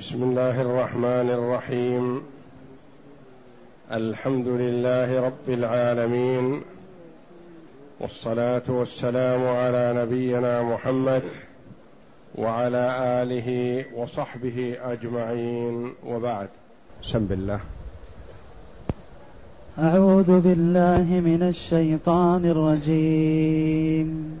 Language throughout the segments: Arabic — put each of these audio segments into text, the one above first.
بسم الله الرحمن الرحيم. الحمد لله رب العالمين. والصلاة والسلام على نبينا محمد وعلى آله وصحبه أجمعين. وبعد. سم بالله أعوذ بالله من الشيطان الرجيم.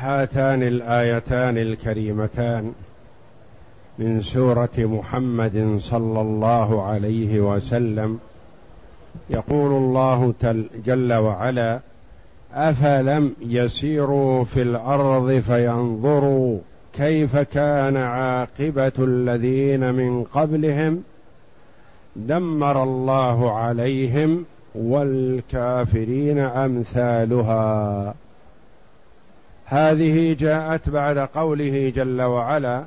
هاتان الآيتان الكريمتان من سورة محمد صلى الله عليه وسلم. يقول الله جل وعلا أفلم يسيروا في الأرض فينظروا كيف كان عاقبة الذين من قبلهم دمر الله عليهم والكافرين أمثالها. هذه جاءت بعد قوله جل وعلا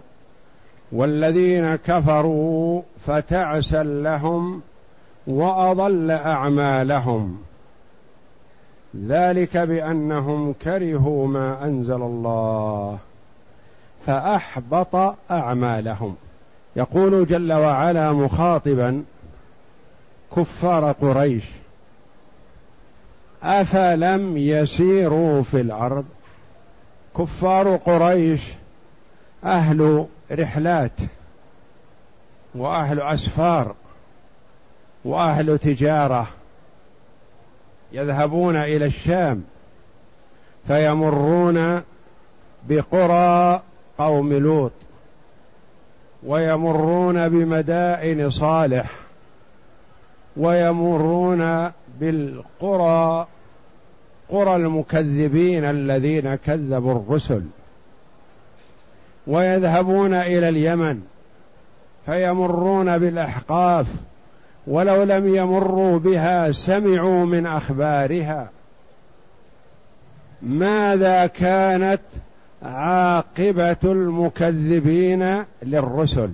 والذين كفروا فتعسا لهم وأضل أعمالهم. ذلك بأنهم كرهوا ما أنزل الله فأحبط أعمالهم. يقول جل وعلا مخاطبا كفار قريش أفلم يسيروا في الأرض؟ كفار قريش أهل رحلات وأهل أسفار وأهل تجارة يذهبون إلى الشام فيمرون بقرى قوم لوط ويمرون بمدائن صالح ويمرون بالقرى قرى المكذبين الذين كذبوا الرسل ويذهبون إلى اليمن فيمرون بالأحقاف ولو لم يمروا بها سمعوا من أخبارها. ماذا كانت عاقبة المكذبين للرسل؟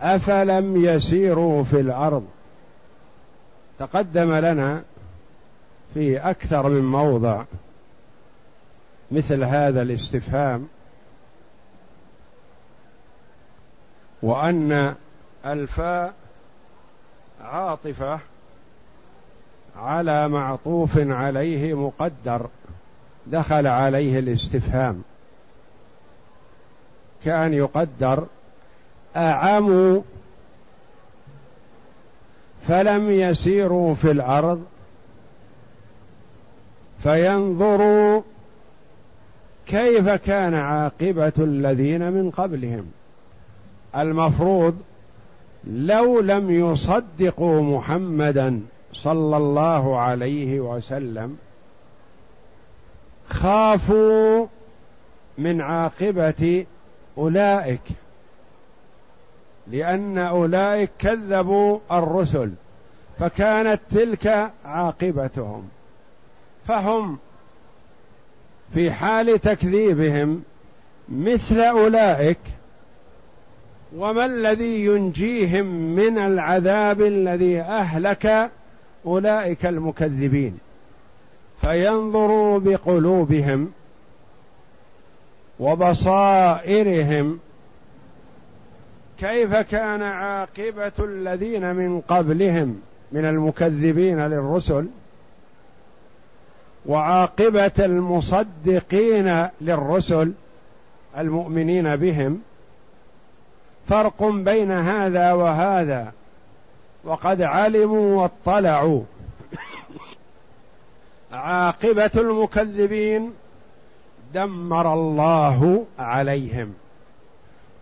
أفلم يسيروا في الأرض؟ تقدم لنا في أكثر من موضع مثل هذا الاستفهام وأن الفاء عاطفة على معطوف عليه مقدر دخل عليه الاستفهام. كان يقدر أعموا فلم يسيروا في الأرض فينظروا كيف كان عاقبة الذين من قبلهم. المفروض لو لم يصدقوا محمدا صلى الله عليه وسلم خافوا من عاقبة أولئك لأن أولئك كذبوا الرسل فكانت تلك عاقبتهم. فهم في حال تكذيبهم مثل أولئك وما الذي ينجيهم من العذاب الذي أهلك أولئك المكذبين. فينظروا بقلوبهم وبصائرهم كيف كان عاقبة الذين من قبلهم من المكذبين للرسل. وعاقبة المصدقين للرسل المؤمنين بهم فرق بين هذا وهذا وقد علموا واطلعوا. عاقبة المكذبين دمر الله عليهم.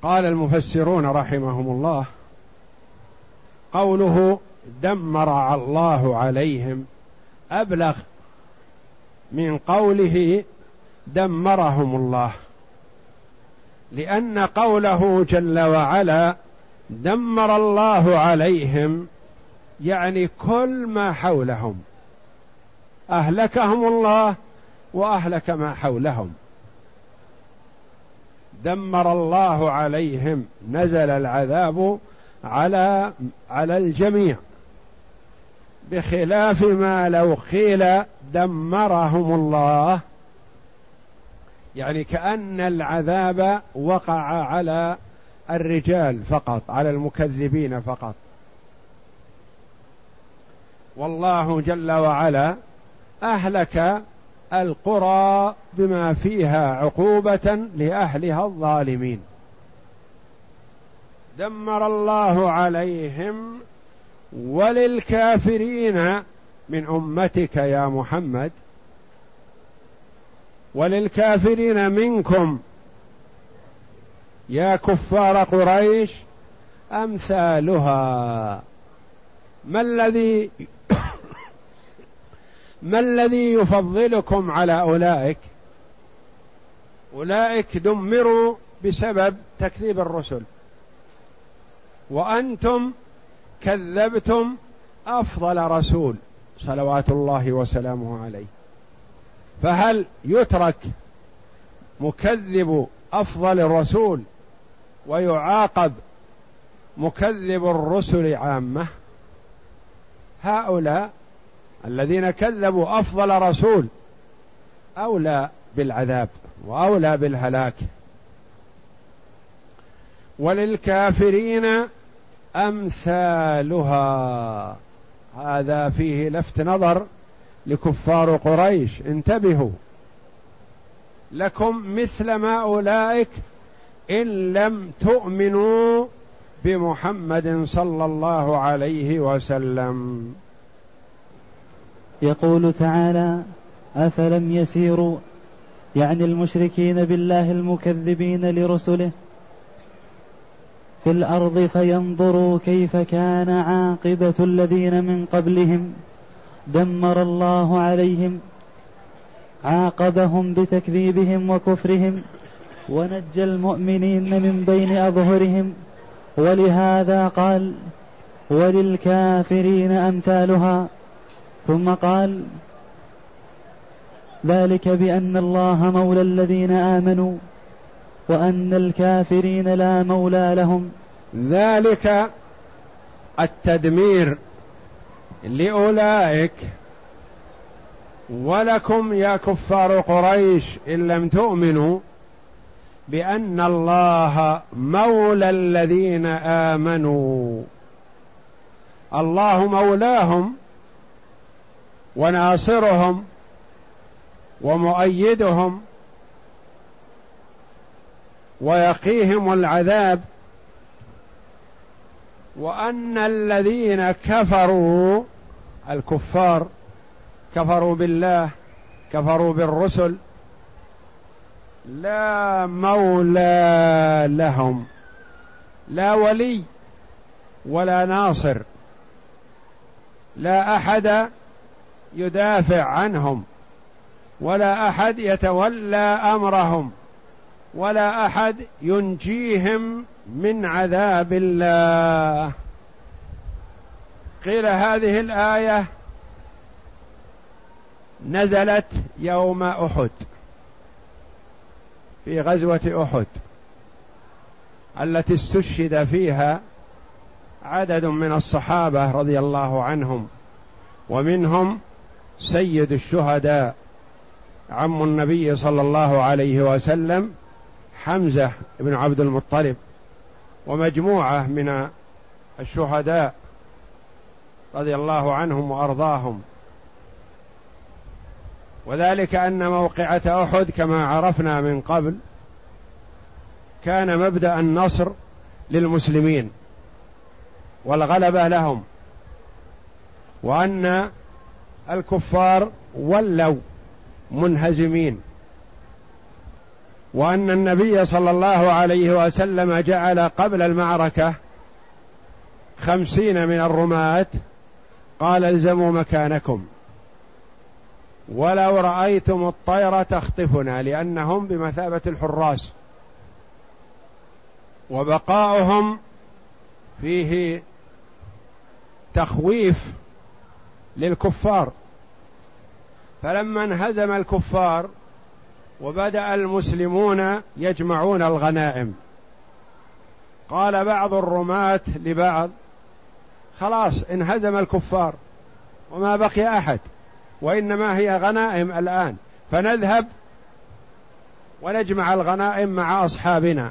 قال المفسرون رحمهم الله قوله دمر الله عليهم أبلغ من قوله دمرهم الله. لأن قوله جل وعلا دمر الله عليهم يعني كل ما حولهم. أهلكهم الله وأهلك ما حولهم. دمر الله عليهم نزل العذاب على على الجميع. بخلاف ما لو قيل دمرهم الله. يعني كأن العذاب وقع على الرجال فقط على المكذبين فقط. والله جل وعلا أهلك القرى بما فيها عقوبة لأهلها الظالمين. دمر الله عليهم وللكافرين من أمتك يا محمد وللكافرين منكم يا كفار قريش أمثالها. ما الذي ما الذي يفضلكم على أولئك؟ أولئك دمروا بسبب تكذيب الرسل. وأنتم كذبتم أفضل رسول صلوات الله وسلامه عليه. فهل يترك مكذب أفضل الرسول ويعاقب مكذب الرسل عامة؟ هؤلاء الذين كذبوا أفضل رسول أولى بالعذاب وأولى بالهلاك. وللكافرين أمثالها. هذا فيه لفت نظر لكفار قريش. انتبهوا. لكم مثل ما أولئك إن لم تؤمنوا بمحمد صلى الله عليه وسلم. يقول تعالى أفلم يسيروا؟ يعني المشركين بالله المكذبين لرسله في الأرض فينظروا كيف كان عاقبة الذين من قبلهم. دمر الله عليهم عاقبهم بتكذيبهم وكفرهم ونجى المؤمنين من بين أظهرهم. ولهذا قال وللكافرين أمثالها ثم قال ذلك بأن الله مولى الذين آمنوا وأن الكافرين لا مولى لهم. ذلك التدمير لأولئك. ولكم يا كفار قريش إن لم تؤمنوا بأن الله مولى الذين آمنوا. الله مولاهم وناصرهم ومؤيدهم ويقيهم العذاب وأن الذين كفروا الكفار كفروا بالله كفروا بالرسل لا مولى لهم لا ولي ولا ناصر لا أحد يدافع عنهم ولا أحد يتولى أمرهم. ولا أحد ينجيهم من عذاب الله. قيل هذه الآية نزلت يوم أحد. في غزوة أحد. التي استشهد فيها عدد من الصحابة رضي الله عنهم. ومنهم سيد الشهداء عم النبي صلى الله عليه وسلم حمزة بن عبد المطلب ومجموعة من الشهداء رضي الله عنهم وأرضاهم. وذلك أن موقعة أحد كما عرفنا من قبل كان مبدأ النصر للمسلمين والغلبة لهم وأن الكفار ولوا منهزمين. وأن النبي صلى الله عليه وسلم جعل قبل المعركة خمسين من الرماة قال الزموا مكانكم. ولو رأيتم الطير تخطفنا لأنهم بمثابة الحراس وبقاؤهم فيه تخويف للكفار. فلما انهزم الكفار وبدأ المسلمون يجمعون الغنائم. قال بعض الرماة لبعض خلاص انهزم الكفار وما بقي أحد وإنما هي غنائم الآن فنذهب ونجمع الغنائم مع أصحابنا.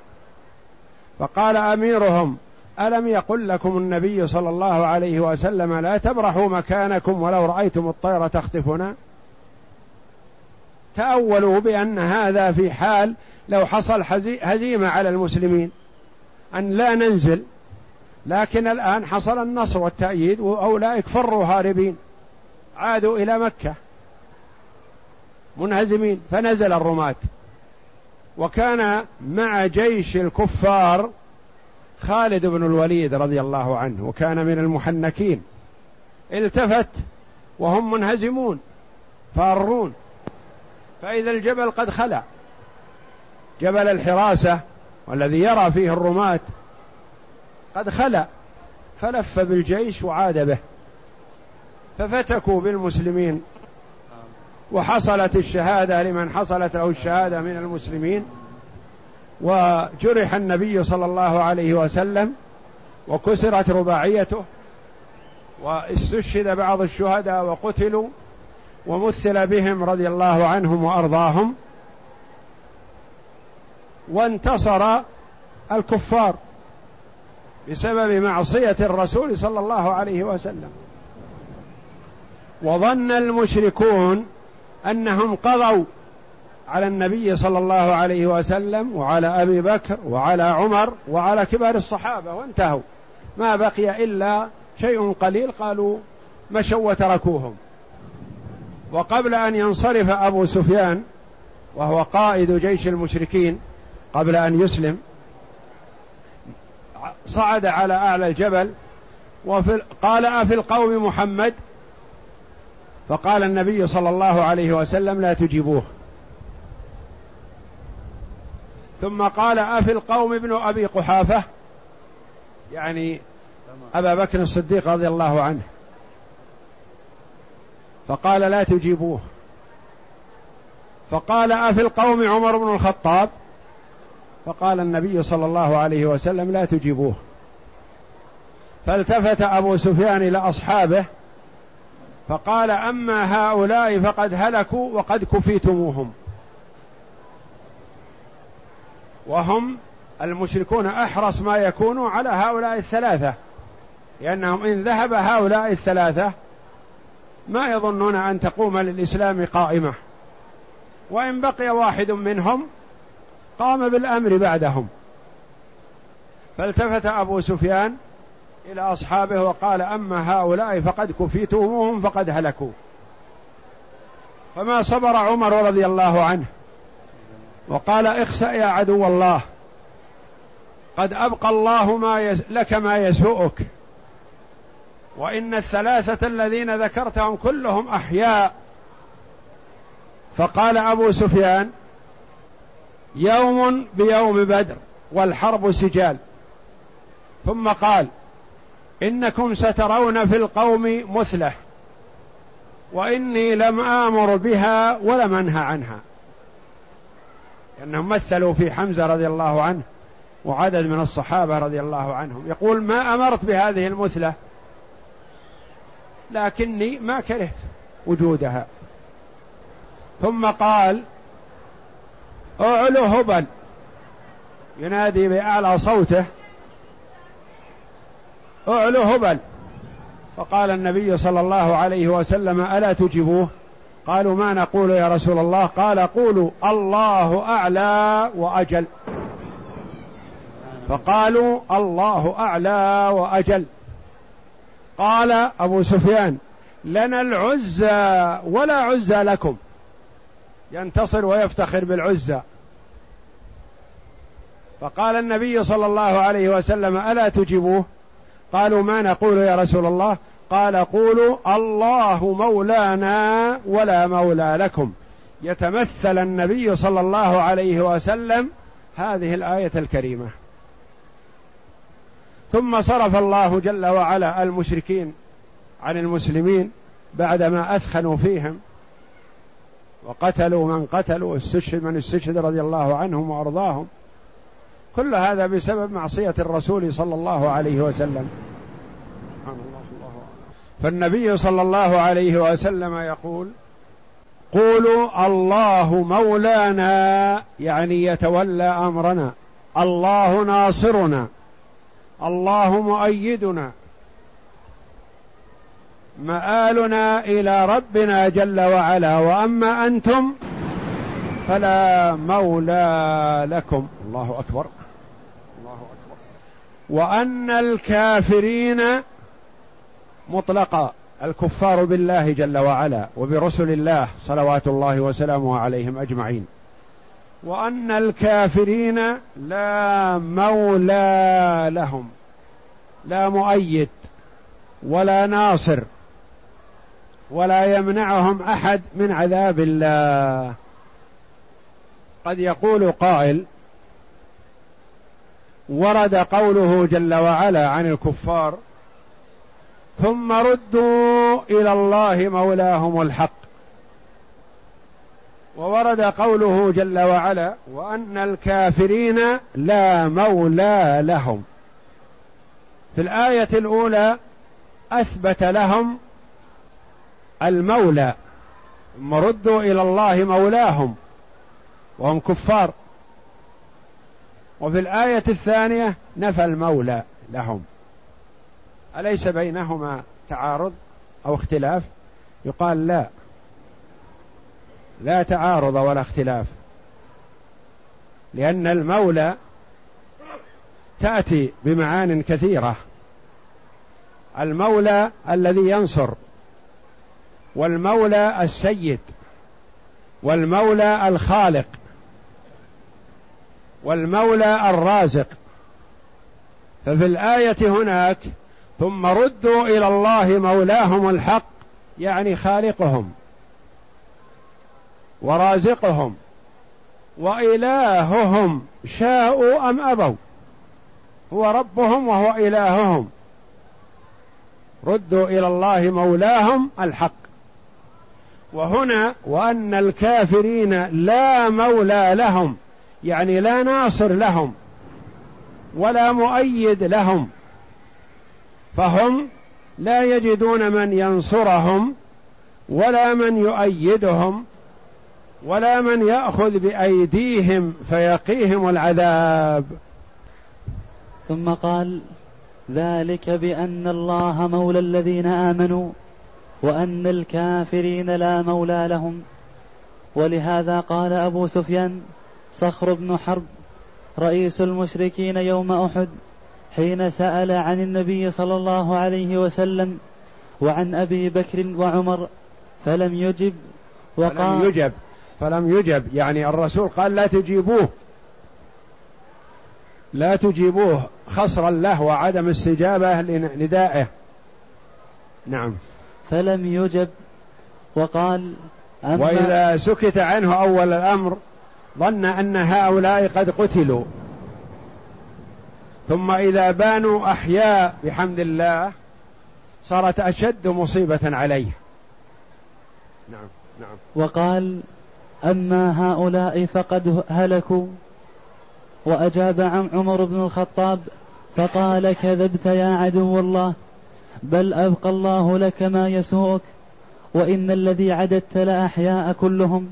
فقال أميرهم ألم يقل لكم النبي صلى الله عليه وسلم لا تبرحوا مكانكم ولو رأيتم الطير تخطفنا؟ تأولوا بأن هذا في حال لو حصل هزيمة على المسلمين. أن لا ننزل. لكن الآن حصل النصر والتأييد وأولئك فروا هاربين. عادوا إلى مكة. منهزمين. فنزل الرماة. وكان مع جيش الكفار خالد بن الوليد رضي الله عنه وكان من المحنكين. التفت وهم منهزمون فارون. فإذا الجبل قد خلع جبل الحراسة والذي يرى فيه الرماة قد خلع فلف بالجيش وعاد به. ففتكوا بالمسلمين. وحصلت الشهادة لمن حصلت له الشهادة من المسلمين. وجرح النبي صلى الله عليه وسلم وكسرت رباعيته. واستشهد بعض الشهداء وقتلوا. ومثل بهم رضي الله عنهم وأرضاهم وانتصر الكفار بسبب معصية الرسول صلى الله عليه وسلم. وظن المشركون أنهم قضوا على النبي صلى الله عليه وسلم وعلى أبي بكر وعلى عمر وعلى كبار الصحابة وانتهوا. ما بقي إلا شيء قليل قالوا مشوا وتركوهم. وقبل أن ينصرف أبو سفيان وهو قائد جيش المشركين قبل أن يسلم صعد على أعلى الجبل وفي قال افي القوم محمد؟ فقال النبي صلى الله عليه وسلم لا تجيبوه. ثم قال أفي القوم ابن أبي قحافة؟ يعني أبا بكر الصديق رضي الله عنه. فقال لا تجيبوه. فقال أفي القوم عمر بن الخطاب؟ فقال النبي صلى الله عليه وسلم لا تجيبوه. فالتفت أبو سفيان إلى أصحابه فقال أما هؤلاء فقد هلكوا وقد كفيتموهم. وهم المشركون أحرص ما يكونوا على هؤلاء الثلاثة لأنهم إن ذهب هؤلاء الثلاثة ما يظنون أن تقوم للإسلام قائمة. وإن بقي واحد منهم قام بالأمر بعدهم. فالتفت أبو سفيان إلى أصحابه وقال أما هؤلاء فقد كفيتموهم فقد هلكوا. فما صبر عمر رضي الله عنه. وقال اخسأ يا عدو الله. قد أبقى الله ما يس لك ما يسوءك. وإن الثلاثة الذين ذكرتهم كلهم أحياء. فقال أبو سفيان يوم بيوم بدر والحرب سجال. ثم قال إنكم سترون في القوم مثله وإني لم آمر بها ولم أنهى عنها. لأنهم مثلوا في حمزة رضي الله عنه وعدد من الصحابة رضي الله عنهم. يقول ما أمرت بهذه المثلة؟ لكني ما كرهت وجودها. ثم قال اعلو هبل. ينادي باعلى صوته اعلو هبل. فقال النبي صلى الله عليه وسلم ألا تجيبوه؟ قالوا ما نقول يا رسول الله؟ قال قولوا الله أعلى وأجل. فقالوا الله أعلى وأجل. قال أبو سفيان لنا العزى ولا عزى لكم. ينتصر ويفتخر بالعزى. فقال النبي صلى الله عليه وسلم ألا تجيبوه؟ قالوا ما نقول يا رسول الله. قال قولوا الله مولانا ولا مولى لكم. يتمثل النبي صلى الله عليه وسلم هذه الآية الكريمة. ثم صرف الله جل وعلا المشركين عن المسلمين بعدما أثخنوا فيهم وقتلوا من قتلوا واستشهد من استشهد رضي الله عنهم وأرضاهم. كل هذا بسبب معصية الرسول صلى الله عليه وسلم. سبحان الله الله فالنبي صلى الله عليه وسلم يقول قولوا الله مولانا يعني يتولى أمرنا الله ناصرنا الله مؤيدنا مآلنا إلى ربنا جل وعلا وأما أنتم فلا مولى لكم. الله أكبر. الله أكبر. وأن الكافرين مطلقا الكفار بالله جل وعلا وبرسل الله صلوات الله وسلامه عليهم أجمعين. وأن الكافرين لا مولى لهم لا مؤيد ولا ناصر ولا يمنعهم أحد من عذاب الله. قد يقول قائل ورد قوله جل وعلا عن الكفار ثم ردوا إلى الله مولاهم الحق وورد قوله جل وعلا وأن الكافرين لا مولى لهم. في الآية الأولى أثبت لهم المولى ثم ردوا إلى الله مولاهم وهم كفار. وفي الآية الثانية نفى المولى لهم. أليس بينهما تعارض أو اختلاف؟ يقال لا. لا تعارض ولا اختلاف. لأن المولى تأتي بمعان كثيرة. المولى الذي ينصر والمولى السيد والمولى الخالق والمولى الرازق. ففي الآية هناك ثم ردوا إلى الله مولاهم الحق يعني خالقهم. ورازقهم وإلههم شاءوا أم أبوا هو ربهم وهو إلههم ردوا إلى الله مولاهم الحق وهنا وأن الكافرين لا مولى لهم يعني لا ناصر لهم ولا مؤيد لهم فهم لا يجدون من ينصرهم ولا من يؤيدهم ولا من يأخذ بأيديهم فيقيهم العذاب. ثم قال ذلك بأن الله مولى الذين آمنوا وأن الكافرين لا مولى لهم. ولهذا قال أبو سفيان صخر بن حرب رئيس المشركين يوم أحد حين سأل عن النبي صلى الله عليه وسلم وعن أبي بكر وعمر فلم يجب وقال فلم يجب. فلم يجب. يعني الرسول قال لا تجيبوه. لا تجيبوه خصرا له وعدم استجابة لندائه نعم. فلم يجب. وقال أما وإذا سكت عنه أول الأمر ظن أن هؤلاء قد قتلوا. ثم إذا بانوا أحياء بحمد الله صارت أشد مصيبة عليه. نعم نعم. وقال أما هؤلاء فقد هلكوا. وأجاب عن عمر بن الخطاب فقال كذبت يا عدو الله بل أبقى الله لك ما يسوءك وإن الذي عددت لأحياء كلهم.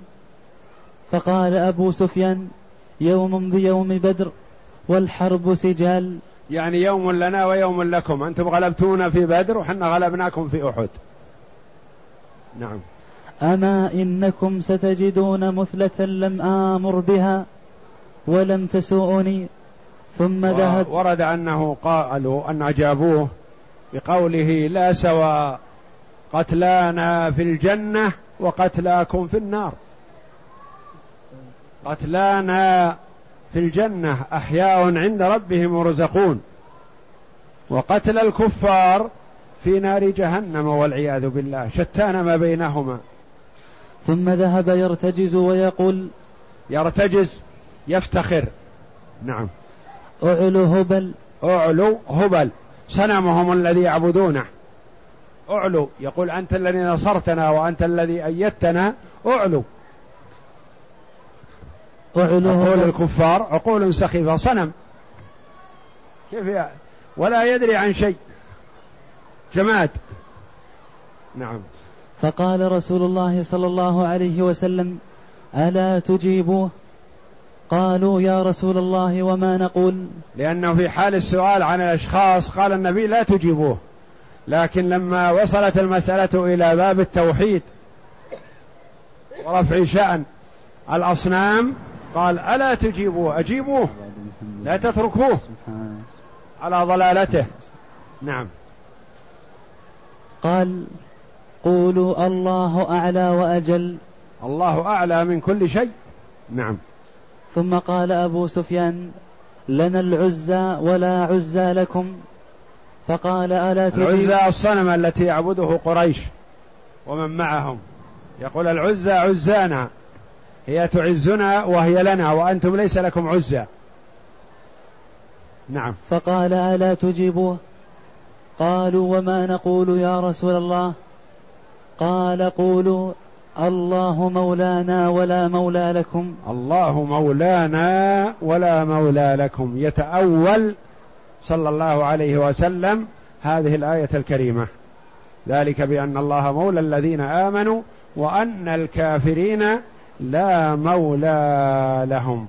فقال أبو سفيان يوم بيوم بدر والحرب سجال. يعني يوم لنا ويوم لكم أنتم غلبتونا في بدر وحنا غلبناكم في أحد. نعم. أما إنكم ستجدون مثلة لم آمر بها ولم تسوءني ثم ذهب ورد أنه قالوا أن أجابوه بقوله لا سواء قتلانا في الجنة وقتلاكم في النار. قتلانا في الجنة أحياء عند ربهم يرزقون وقتل الكفار في نار جهنم والعياذ بالله شتان ما بينهما. ثم ذهب يرتجز ويقول يرتجز يفتخر. نعم. أعلو هبل. اعلوا هبل. صنمهم الذي يعبدونه. اعلوا يقول أنت الذي نصرتنا وأنت الذي أيدتنا. اعلوا اعلوا عقول الكفار عقول سخيفة. صنم. كيف يعني ولا يدري عن شيء. جماد. نعم. فقال رسول الله صلى الله عليه وسلم ألا تجيبوه؟ قالوا يا رسول الله وما نقول؟ لأنه في حال السؤال عن الأشخاص قال النبي لا تجيبوه. لكن لما وصلت المسألة إلى باب التوحيد ورفع شأن الأصنام قال ألا تجيبوه؟ أجيبوه. لا تتركوه. على ضلالته. نعم. قال قولوا الله أعلى وأجل. الله أعلى من كل شيء. نعم. ثم قال أبو سفيان لنا العزى ولا عزى لكم. فقال ألا تجيب العزى الصنم التي يعبده قريش ومن معهم. يقول العزى عزانا. هي تعزنا وهي لنا وأنتم ليس لكم عزى نعم. فقال ألا تجيبوه؟ قالوا وما نقول يا رسول الله؟ قال قولوا الله مولانا ولا مولى لكم. الله مولانا ولا مولى لكم. يتأول صلى الله عليه وسلم هذه الآية الكريمة. ذلك بأن الله مولى الذين آمنوا وأن الكافرين لا مولى لهم.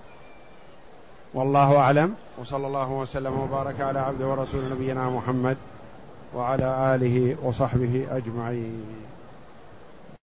والله أعلم. وصلى الله وسلم وبارك على عبده ورسول نبينا محمد وعلى آله وصحبه أجمعين.